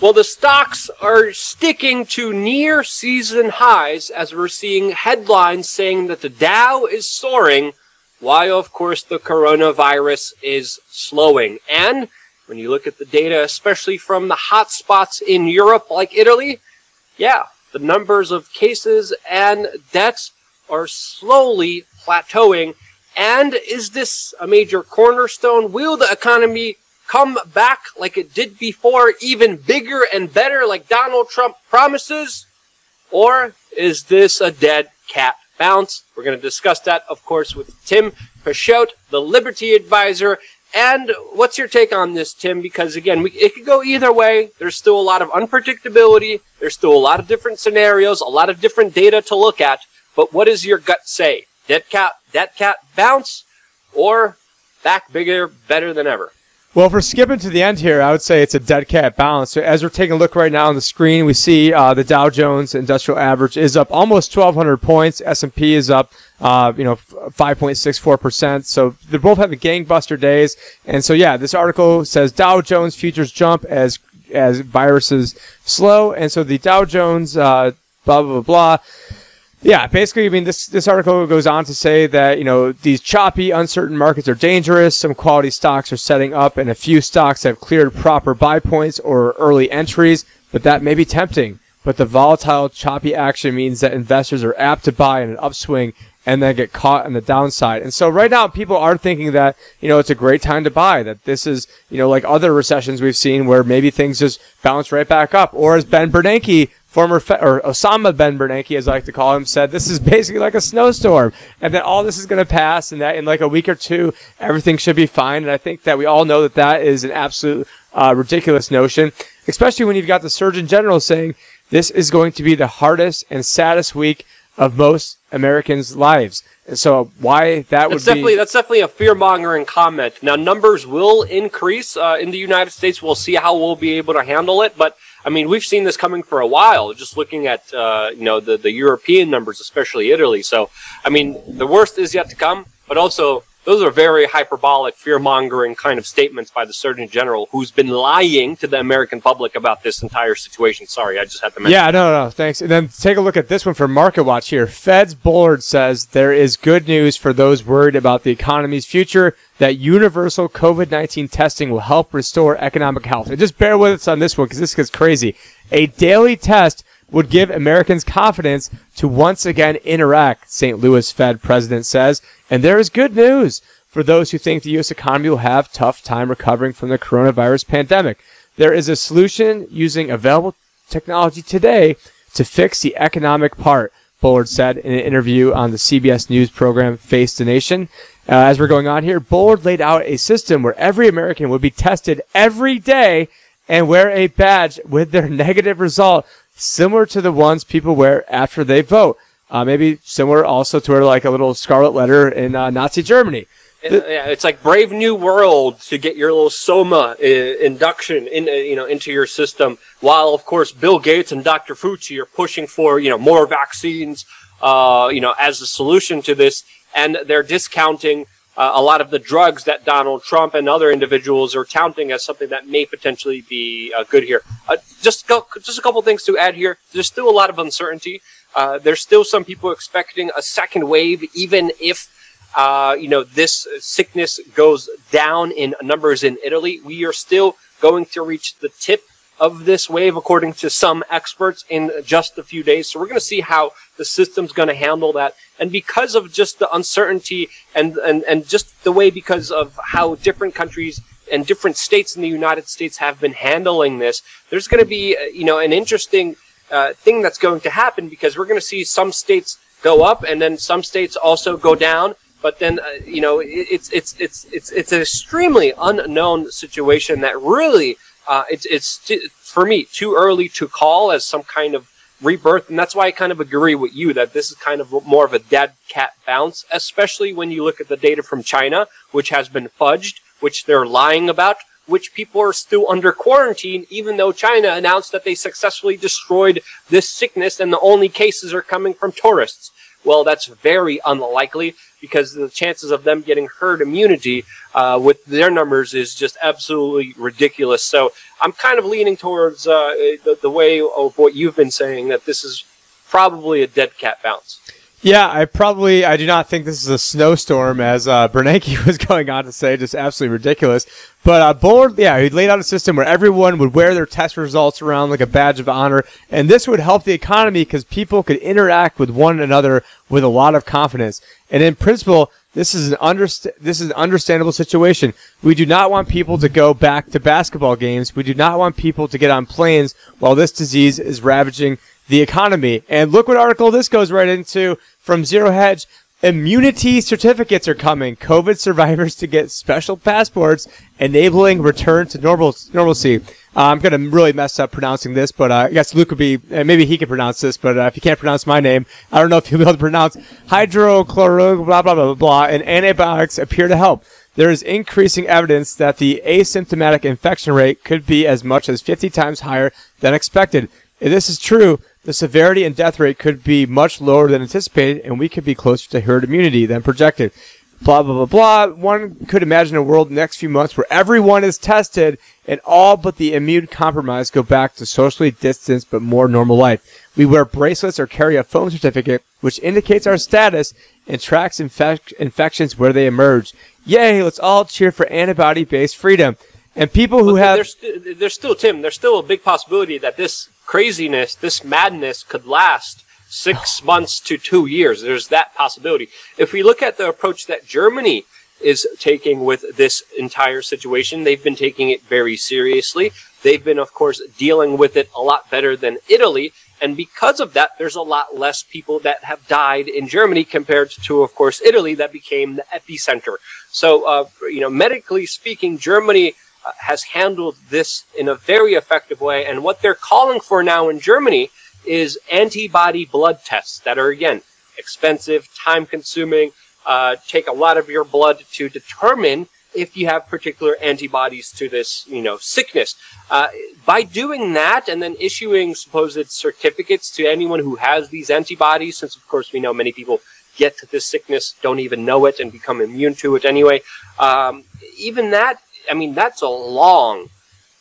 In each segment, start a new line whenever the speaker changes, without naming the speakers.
Well, the stocks are sticking to near season highs as we're seeing headlines saying that the Dow is soaring, while of course the coronavirus is slowing. And when you look at the data, especially from the hot spots in Europe like Italy, yeah, the numbers of cases and deaths are slowly plateauing. And is this a major cornerstone? Will the economy come back like it did before, even bigger and better like Donald Trump promises? Or is this a dead cat bounce? We're going to discuss that, of course, with Tim Picciott, the Liberty Advisor. And what's your take on this, Tim? Because again, we, it could go either way. There's still a lot of unpredictability. There's still a lot of different scenarios, a lot of different data to look at. But what does your gut say? Dead cat, dead cat bounce, or back bigger, better than ever?
Well, if we're skipping to the end here, I would say it's a dead cat bounce. So as we're taking a look right now on the screen, we see uh, the Dow Jones Industrial Average is up almost 1,200 points. S&P is up, uh, you know, 5.64 percent. So they're both having gangbuster days. And so yeah, this article says Dow Jones futures jump as as viruses slow, and so the Dow Jones uh, blah blah blah. blah yeah, basically, I mean, this, this article goes on to say that, you know, these choppy, uncertain markets are dangerous. Some quality stocks are setting up and a few stocks have cleared proper buy points or early entries, but that may be tempting. But the volatile, choppy action means that investors are apt to buy in an upswing and then get caught on the downside. And so right now people are thinking that, you know, it's a great time to buy, that this is, you know, like other recessions we've seen where maybe things just bounce right back up. Or as Ben Bernanke former fe- or Osama Ben Bernanke, as I like to call him, said this is basically like a snowstorm, and that all this is going to pass, and that in like a week or two everything should be fine. And I think that we all know that that is an absolute uh, ridiculous notion, especially when you've got the Surgeon General saying this is going to be the hardest and saddest week of most Americans' lives. And so why that would
that's definitely, That's definitely a fear-mongering comment. Now, numbers will increase uh, in the United States. We'll see how we'll be able to handle it, but I mean, we've seen this coming for a while. Just looking at uh, you know the the European numbers, especially Italy. So, I mean, the worst is yet to come. But also, those are very hyperbolic, fear mongering kind of statements by the Surgeon General, who's been lying to the American public about this entire situation. Sorry, I just had to mention.
Yeah, no, no, thanks. And then take a look at this one from Market Watch here. Fed's Bullard says there is good news for those worried about the economy's future that universal COVID 19 testing will help restore economic health. And just bear with us on this one because this gets crazy. A daily test would give Americans confidence to once again interact, St. Louis Fed president says. And there is good news for those who think the U.S. economy will have tough time recovering from the coronavirus pandemic. There is a solution using available technology today to fix the economic part, Bullard said in an interview on the CBS News program Face the Nation. Uh, as we're going on here, Bullard laid out a system where every American would be tested every day and wear a badge with their negative result similar to the ones people wear after they vote. Uh, maybe similar also to wear like a little scarlet letter in uh, Nazi Germany.
yeah, it's like Brave New World to get your little Soma uh, induction in, uh, you know, into your system. While of course Bill Gates and Dr. Fauci are pushing for you know more vaccines, uh, you know, as a solution to this, and they're discounting uh, a lot of the drugs that Donald Trump and other individuals are touting as something that may potentially be uh, good here. Uh, just go, just a couple things to add here. There's still a lot of uncertainty. Uh, there's still some people expecting a second wave, even if uh, you know this sickness goes down in numbers in Italy. We are still going to reach the tip of this wave, according to some experts, in just a few days. So we're going to see how the system's going to handle that. And because of just the uncertainty and, and, and just the way, because of how different countries and different states in the United States have been handling this, there's going to be, uh, you know, an interesting uh, thing that's going to happen because we're going to see some states go up and then some states also go down. But then, uh, you know, it's, it's, it's, it's, it's an extremely unknown situation that really uh, it's it's t- for me too early to call as some kind of rebirth, and that's why I kind of agree with you that this is kind of more of a dead cat bounce, especially when you look at the data from China, which has been fudged, which they're lying about, which people are still under quarantine, even though China announced that they successfully destroyed this sickness and the only cases are coming from tourists. Well, that's very unlikely because the chances of them getting herd immunity uh, with their numbers is just absolutely ridiculous. So I'm kind of leaning towards uh, the, the way of what you've been saying that this is probably a dead cat bounce.
Yeah, I probably I do not think this is a snowstorm, as uh, Bernanke was going on to say, just absolutely ridiculous. But uh, Bullard, yeah, he laid out a system where everyone would wear their test results around like a badge of honor, and this would help the economy because people could interact with one another with a lot of confidence. And in principle, this is an underst- this is an understandable situation. We do not want people to go back to basketball games. We do not want people to get on planes while this disease is ravaging the economy. And look what article this goes right into from Zero Hedge. Immunity certificates are coming. COVID survivors to get special passports, enabling return to normal normalcy. Uh, I'm gonna really mess up pronouncing this, but uh, I guess Luke would be uh, maybe he can pronounce this. But uh, if you can't pronounce my name, I don't know if you'll be able to pronounce hydrochloro blah blah blah blah blah. And antibiotics appear to help. There is increasing evidence that the asymptomatic infection rate could be as much as 50 times higher than expected. If this is true, the severity and death rate could be much lower than anticipated, and we could be closer to herd immunity than projected. Blah, blah, blah, blah. One could imagine a world in the next few months where everyone is tested and all but the immune compromised go back to socially distanced but more normal life. We wear bracelets or carry a phone certificate which indicates our status and tracks infec- infections where they emerge. Yay, let's all cheer for antibody based freedom. And people who have.
there's, st- there's still Tim. There's still a big possibility that this craziness, this madness, could last six months to two years. There's that possibility. If we look at the approach that Germany is taking with this entire situation, they've been taking it very seriously. They've been, of course, dealing with it a lot better than Italy. And because of that, there's a lot less people that have died in Germany compared to, of course, Italy that became the epicenter. So, uh, you know, medically speaking, Germany has handled this in a very effective way. And what they're calling for now in Germany is antibody blood tests that are, again, expensive, time consuming, uh, take a lot of your blood to determine if you have particular antibodies to this, you know, sickness. Uh, by doing that and then issuing supposed certificates to anyone who has these antibodies, since of course we know many people get this sickness, don't even know it, and become immune to it anyway. Um, even that, I mean, that's a long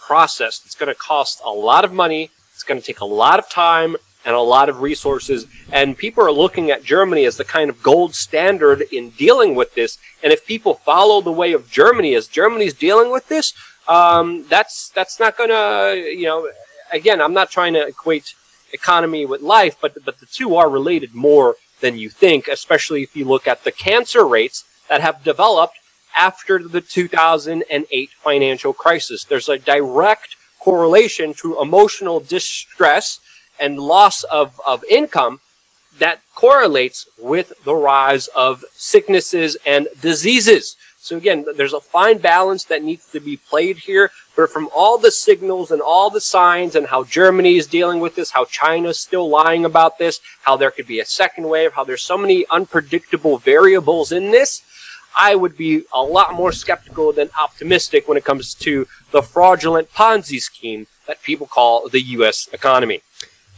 process. It's going to cost a lot of money. It's going to take a lot of time and a lot of resources. And people are looking at Germany as the kind of gold standard in dealing with this. And if people follow the way of Germany as Germany's dealing with this, um, that's that's not going to, you know, again, I'm not trying to equate economy with life, but but the two are related more than you think, especially if you look at the cancer rates that have developed after the 2008 financial crisis. There's a direct correlation to emotional distress and loss of, of income that correlates with the rise of sicknesses and diseases. So again, there's a fine balance that needs to be played here, but from all the signals and all the signs and how Germany is dealing with this, how China's still lying about this, how there could be a second wave, how there's so many unpredictable variables in this, I would be a lot more skeptical than optimistic when it comes to the fraudulent Ponzi scheme that people call the U.S. economy.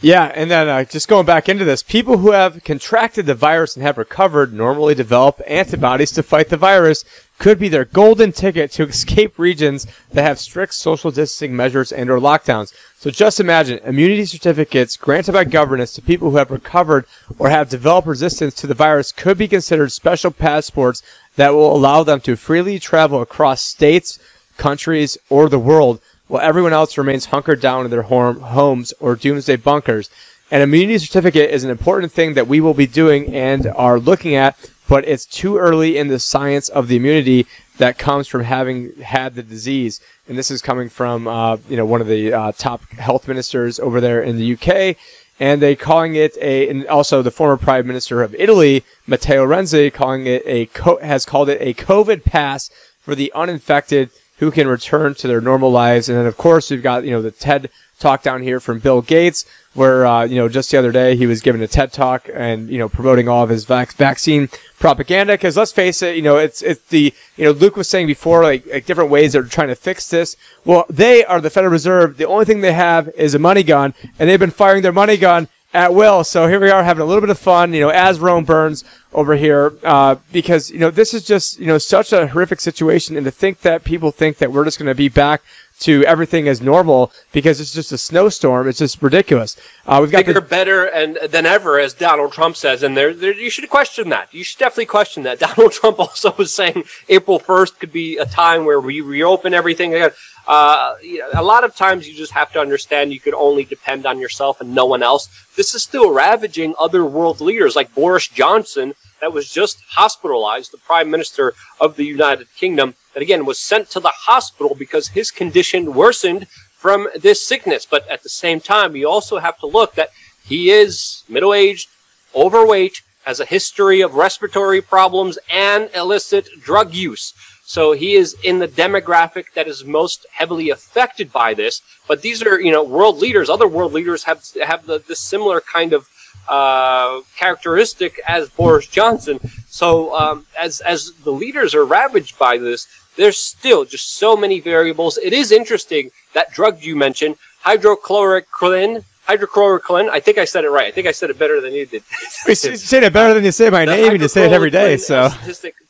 Yeah, and then uh, just going back into this, people who have contracted the virus and have recovered normally develop antibodies to fight the virus could be their golden ticket to escape regions that have strict social distancing measures and or lockdowns. So just imagine immunity certificates granted by governments to people who have recovered or have developed resistance to the virus could be considered special passports that will allow them to freely travel across states, countries, or the world while everyone else remains hunkered down in their home, homes or doomsday bunkers. An immunity certificate is an important thing that we will be doing and are looking at, but it's too early in the science of the immunity that comes from having had the disease. And this is coming from, uh, you know, one of the uh, top health ministers over there in the UK. And they calling it a, and also the former prime minister of Italy, Matteo Renzi, calling it a, co- has called it a COVID pass for the uninfected who can return to their normal lives. And then, of course, we've got, you know, the TED talk down here from Bill Gates, where, uh, you know, just the other day he was giving a TED talk and, you know, promoting all of his vac- vaccine propaganda. Cause let's face it, you know, it's, it's the, you know, Luke was saying before, like, like different ways they're trying to fix this. Well, they are the Federal Reserve. The only thing they have is a money gun and they've been firing their money gun at will. So here we are having a little bit of fun, you know, as Rome burns over here, uh, because, you know, this is just, you know, such a horrific situation. And to think that people think that we're just going to be back to everything as normal because it's just a snowstorm. It's just ridiculous.
Uh, we've got bigger, the- better, and than ever, as Donald Trump says, and there, there, you should question that. You should definitely question that. Donald Trump also was saying April first could be a time where we reopen everything again. Uh, you know, a lot of times you just have to understand you could only depend on yourself and no one else. This is still ravaging other world leaders like Boris Johnson, that was just hospitalized, the Prime Minister of the United Kingdom, that again was sent to the hospital because his condition worsened from this sickness. But at the same time, you also have to look that he is middle aged, overweight, has a history of respiratory problems and illicit drug use. So he is in the demographic that is most heavily affected by this. But these are, you know, world leaders. Other world leaders have have the, the similar kind of uh, characteristic as Boris Johnson. So um, as as the leaders are ravaged by this, there's still just so many variables. It is interesting that drug you mentioned, hydrochloroquine. Hydrochloroquine. I think I said it right. I think I said it better than you did.
you say it better than you say my name, and you say it every day. So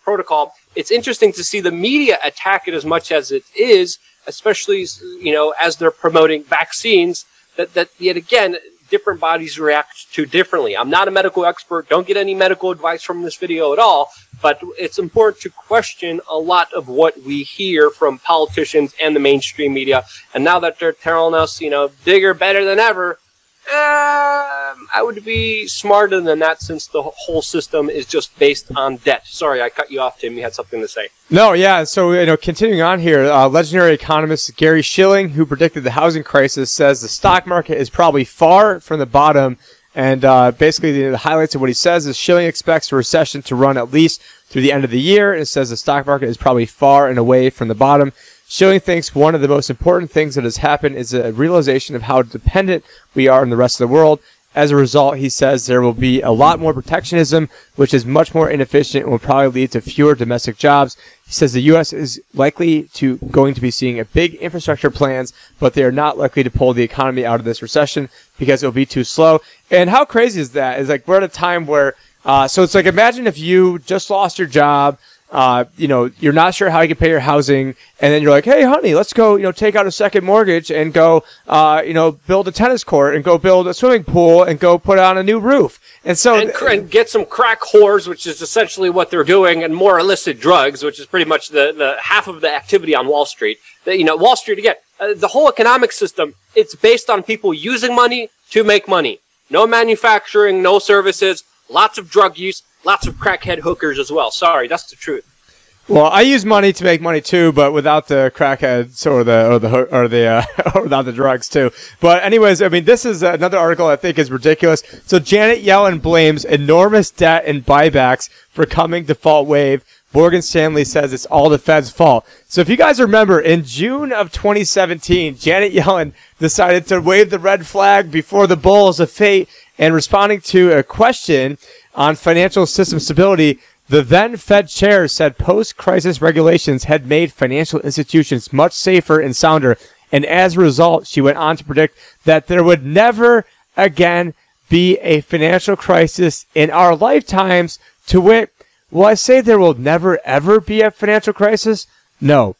protocol it's interesting to see the media attack it as much as it is, especially you know as they're promoting vaccines. That that yet again different bodies react to differently. I'm not a medical expert. Don't get any medical advice from this video at all. But it's important to question a lot of what we hear from politicians and the mainstream media. And now that they're telling us, you know, bigger, better than ever, um, I would be smarter than that since the whole system is just based on debt. Sorry, I cut you off, Tim. You had something to say.
No, yeah. So, you know, continuing on here, uh, legendary economist Gary Shilling, who predicted the housing crisis, says the stock market is probably far from the bottom. And uh, basically, the, the highlights of what he says is Shilling expects a recession to run at least through the end of the year. And it says the stock market is probably far and away from the bottom. Shilling thinks one of the most important things that has happened is a realization of how dependent we are on the rest of the world. As a result, he says there will be a lot more protectionism, which is much more inefficient and will probably lead to fewer domestic jobs. He says the U.S. is likely to going to be seeing a big infrastructure plans, but they are not likely to pull the economy out of this recession because it will be too slow. And how crazy is that? Is like we're at a time where, uh, so it's like imagine if you just lost your job uh, you know, you're not sure how you can pay your housing, and then you're like, hey, honey, let's go, you know, take out a second mortgage and go, uh, you know, build a tennis court and go build a swimming pool and go put on a new roof. And so,
and, and get some crack whores, which is essentially what they're doing, and more illicit drugs, which is pretty much the, the half of the activity on Wall Street. The, you know, Wall Street again, uh, the whole economic system, it's based on people using money to make money. No manufacturing, no services, lots of drug use, lots of crackhead hookers as well. Sorry, that's the truth.
Well, I use money to make money too, but without the crackheads or the or the or the uh, or without the drugs too. But anyways, I mean, this is another article I think is ridiculous. So Janet Yellen blames enormous debt and buybacks for coming default wave. Morgan Stanley says it's all the Fed's fault. So if you guys remember, in June of 2017, Janet Yellen decided to wave the red flag before the bulls of fate and responding to a question on financial system stability, the then Fed chair said post crisis regulations had made financial institutions much safer and sounder. And as a result, she went on to predict that there would never again be a financial crisis in our lifetimes. To wit, will I say there will never ever be a financial crisis? No.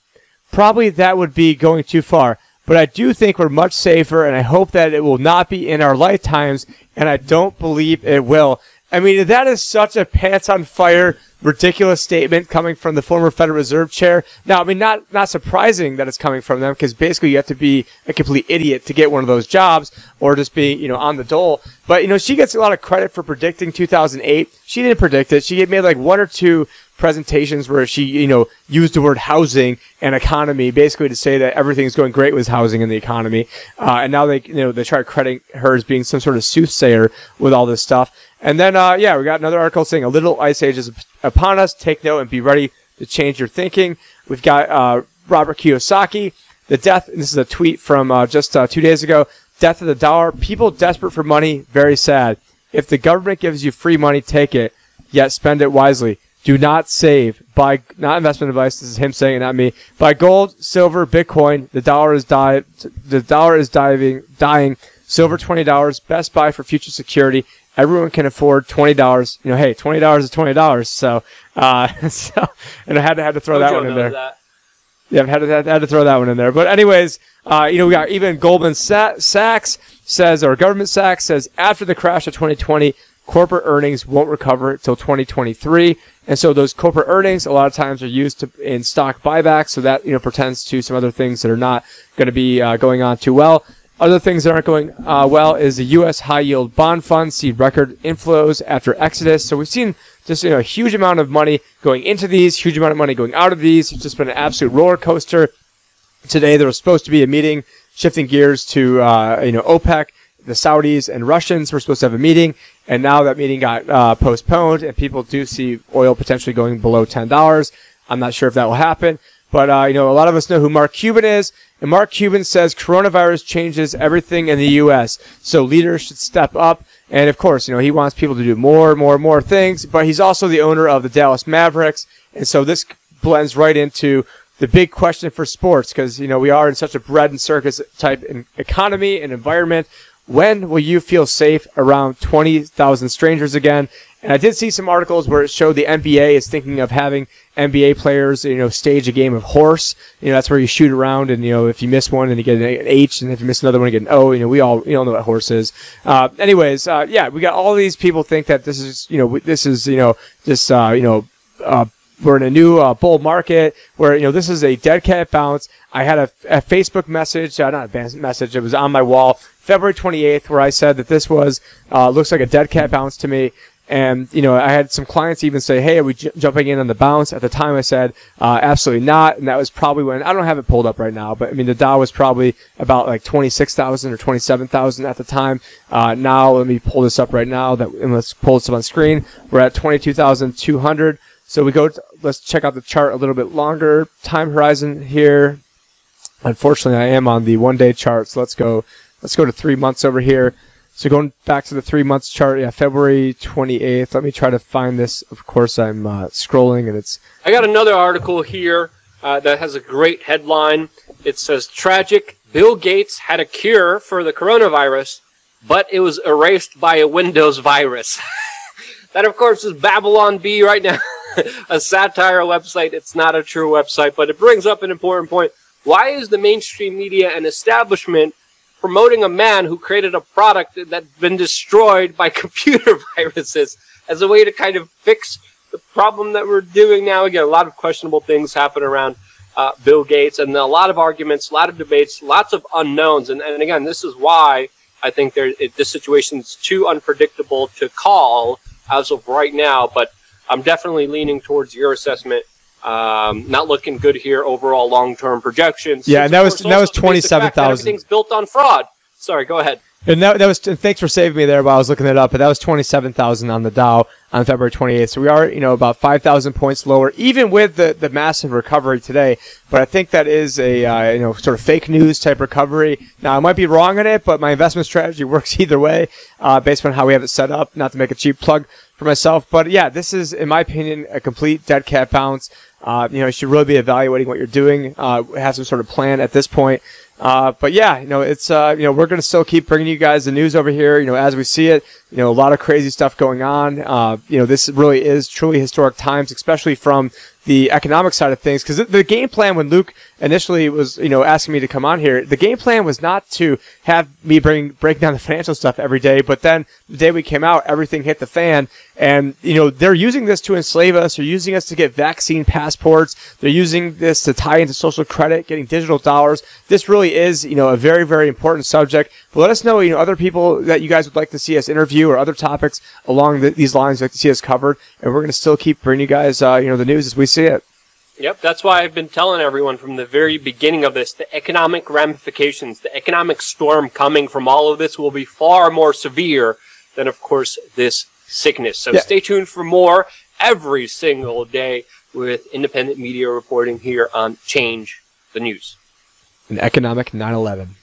Probably that would be going too far. But I do think we're much safer, and I hope that it will not be in our lifetimes, and I don't believe it will. I mean, that is such a pants on fire, ridiculous statement coming from the former Federal Reserve chair. Now, I mean, not not surprising that it's coming from them because basically you have to be a complete idiot to get one of those jobs or just be, you know, on the dole. But you know, she gets a lot of credit for predicting 2008. She didn't predict it. She made like one or two presentations where she, you know, used the word housing and economy basically to say that everything's going great with housing and the economy. Uh, and now they, you know, they try to credit her as being some sort of soothsayer with all this stuff. And then, uh, yeah, we got another article saying a little ice age is upon us. Take note and be ready to change your thinking. We've got uh, Robert Kiyosaki, the death. this is a tweet from uh, just uh, two days ago. Death of the dollar. People desperate for money. Very sad. If the government gives you free money, take it. Yet spend it wisely. Do not save. Buy not investment advice. This is him saying it, not me. Buy gold, silver, Bitcoin. The dollar is die. The dollar is diving, dying. Silver twenty dollars. Best Buy for future security. Everyone can afford twenty dollars. You know, hey, twenty dollars is twenty dollars. So, uh, so, and I had to had to throw that one in there.
that.
Yeah, I've had to, had to throw that one in there. But anyways, uh, you know, we got even Goldman Sachs says, or Government Sachs says, after the crash of 2020, corporate earnings won't recover until 2023. And so those corporate earnings a lot of times are used to, in stock buybacks. So that, you know, pertains to some other things that are not going to be uh, going on too well. Other things that aren't going uh, well is the U.S. high yield bond fund see record inflows after Exodus. So we've seen just you know a huge amount of money going into these, huge amount of money going out of these. It's just been an absolute roller coaster. Today there was supposed to be a meeting, shifting gears to uh, you know OPEC, the Saudis and Russians were supposed to have a meeting, and now that meeting got uh, postponed, and people do see oil potentially going below ten dollars. I'm not sure if that will happen. But uh, you know, a lot of us know who Mark Cuban is, and Mark Cuban says coronavirus changes everything in the U.S. So leaders should step up. And of course, you know, he wants people to do more, and more, and more things. But he's also the owner of the Dallas Mavericks, and so this blends right into the big question for sports because you know we are in such a bread and circus type economy and environment. When will you feel safe around 20,000 strangers again? And I did see some articles where it showed the NBA is thinking of having NBA players, you know, stage a game of horse. You know, that's where you shoot around, and you know, if you miss one, then you get an H, and if you miss another one, you get an O. You know, we all you all know what horse is. Uh, anyways, uh, yeah, we got all these people think that this is, you know, this is, you know, just, uh, you know, uh, we're in a new uh, bull market where you know this is a dead cat bounce. I had a, a Facebook message, uh, not a message, it was on my wall, February 28th, where I said that this was uh, looks like a dead cat bounce to me. And you know, I had some clients even say, "Hey, are we j- jumping in on the bounce?" At the time, I said, uh, "Absolutely not." And that was probably when I don't have it pulled up right now, but I mean, the Dow was probably about like twenty-six thousand or twenty-seven thousand at the time. Uh, now, let me pull this up right now. That and let's pull this up on screen. We're at twenty-two thousand two hundred. So we go. To, let's check out the chart a little bit longer time horizon here. Unfortunately, I am on the one-day chart. So let's go. Let's go to three months over here. So going back to the three months chart, yeah, February 28th. Let me try to find this. Of course, I'm uh, scrolling and it's
I got another article here uh, that has a great headline. It says tragic. Bill Gates had a cure for the coronavirus, but it was erased by a Windows virus. that, of course, is Babylon Bee right now, a satire website. It's not a true website, but it brings up an important point. Why is the mainstream media and establishment promoting a man who created a product that's been destroyed by computer viruses as a way to kind of fix the problem that we're doing now? Again, a lot of questionable things happen around uh, Bill Gates, and a lot of arguments, a lot of debates, lots of unknowns. And, and again, this is why I think there, it, this situation is too unpredictable to call as of right now. But I'm definitely leaning towards your assessment. Um, not looking good here overall long term projections.
Yeah, and that was- that was
also the basic fact that
27,000.
Everything's built on fraud. Sorry, go ahead.
and that, that was thanks for saving me there while I was looking it up. But that was 27,000 on the Dow on February 28th. So we are you know about 5,000 points lower, even with the the massive recovery today. But I think that is a uh, you know sort of fake news type recovery. Now I might be wrong on it, but my investment strategy works either way, uh, based on how we have it set up. Not to make a cheap plug for myself, but yeah, this is in my opinion a complete dead cat bounce. Uh, you know, you should really be evaluating what you're doing. Uh, have some sort of plan at this point. Uh, but yeah, you know, it's, uh, you know, we're going to still keep bringing you guys the news over here, you know, as we see it, you know, a lot of crazy stuff going on. Uh, you know, this really is truly historic times, especially from the economic side of things. Cause the, the game plan when Luke initially was, you know, asking me to come on here, the game plan was not to have me bring, break down the financial stuff every day. But then the day we came out, everything hit the fan and, you know, they're using this to enslave us. They're using us to get vaccine passports. They're using this to tie into social credit, getting digital dollars. This really is, you know, a very, very important subject. But let us know, you know, other people that you guys would like to see us interview or other topics along the, these lines that you'd like to see us covered. And we're going to still keep bringing you guys, uh, you know, the news as we see it.
Yep, that's why I've been telling everyone from the very beginning of this the economic ramifications, the economic storm coming from all of this will be far more severe than, of course, this sickness. So
Yeah.
stay tuned for more every single day with independent media reporting here on Change the News.
An economic 9 11.